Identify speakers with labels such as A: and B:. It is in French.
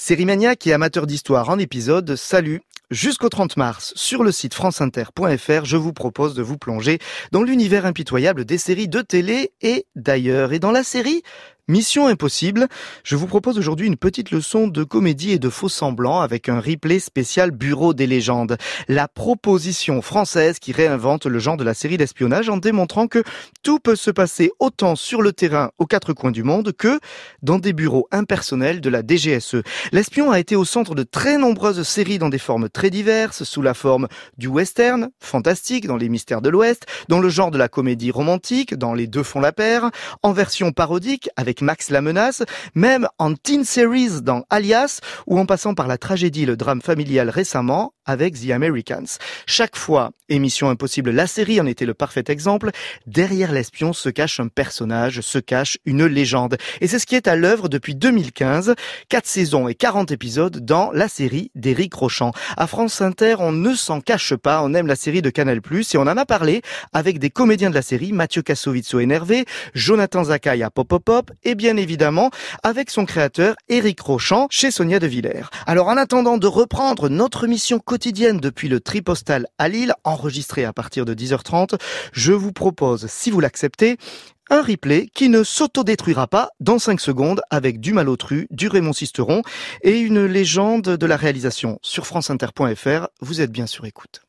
A: Série maniaque et amateur d'histoire en épisode, salut Jusqu'au 30 mars, sur le site franceinter.fr, je vous propose de vous plonger dans l'univers impitoyable des séries de télé et d'ailleurs. Et dans la série Mission Impossible, je vous propose aujourd'hui une petite leçon de comédie et de faux semblants avec un replay spécial Bureau des légendes. La proposition française qui réinvente le genre de la série d'espionnage en démontrant que tout peut se passer autant sur le terrain aux quatre coins du monde que dans des bureaux impersonnels de la DGSE. L'espion a été au centre de très nombreuses séries dans des formes très diverses, sous la forme du western, fantastique dans les mystères de l'Ouest, dans le genre de la comédie romantique, dans les deux font la paire, en version parodique avec Max la menace, même en teen series dans Alias ou en passant par la tragédie le drame familial récemment avec The Americans. Chaque fois, émission impossible, la série en était le parfait exemple, derrière l'espion se cache un personnage, se cache une légende. Et c'est ce qui est à l'œuvre depuis 2015, 4 saisons et 40 épisodes dans la série d'Éric Rochant. À France Inter, on ne s'en cache pas, on aime la série de Canal+, et on en a parlé avec des comédiens de la série, Mathieu Kassovitz énervé, Jonathan Zakai à Pop Pop Pop, et bien évidemment avec son créateur Éric Rochant chez Sonia De Villers. Alors en attendant de reprendre notre mission quotidienne depuis le tripostal à Lille, enregistrée à partir de 10h30, je vous propose, si vous l'acceptez, un replay qui ne s'autodétruira pas dans 5 secondes avec du Malotru, du Raymond Sisteron et une légende de la réalisation. Sur franceinter.fr, vous êtes bien sur écoute.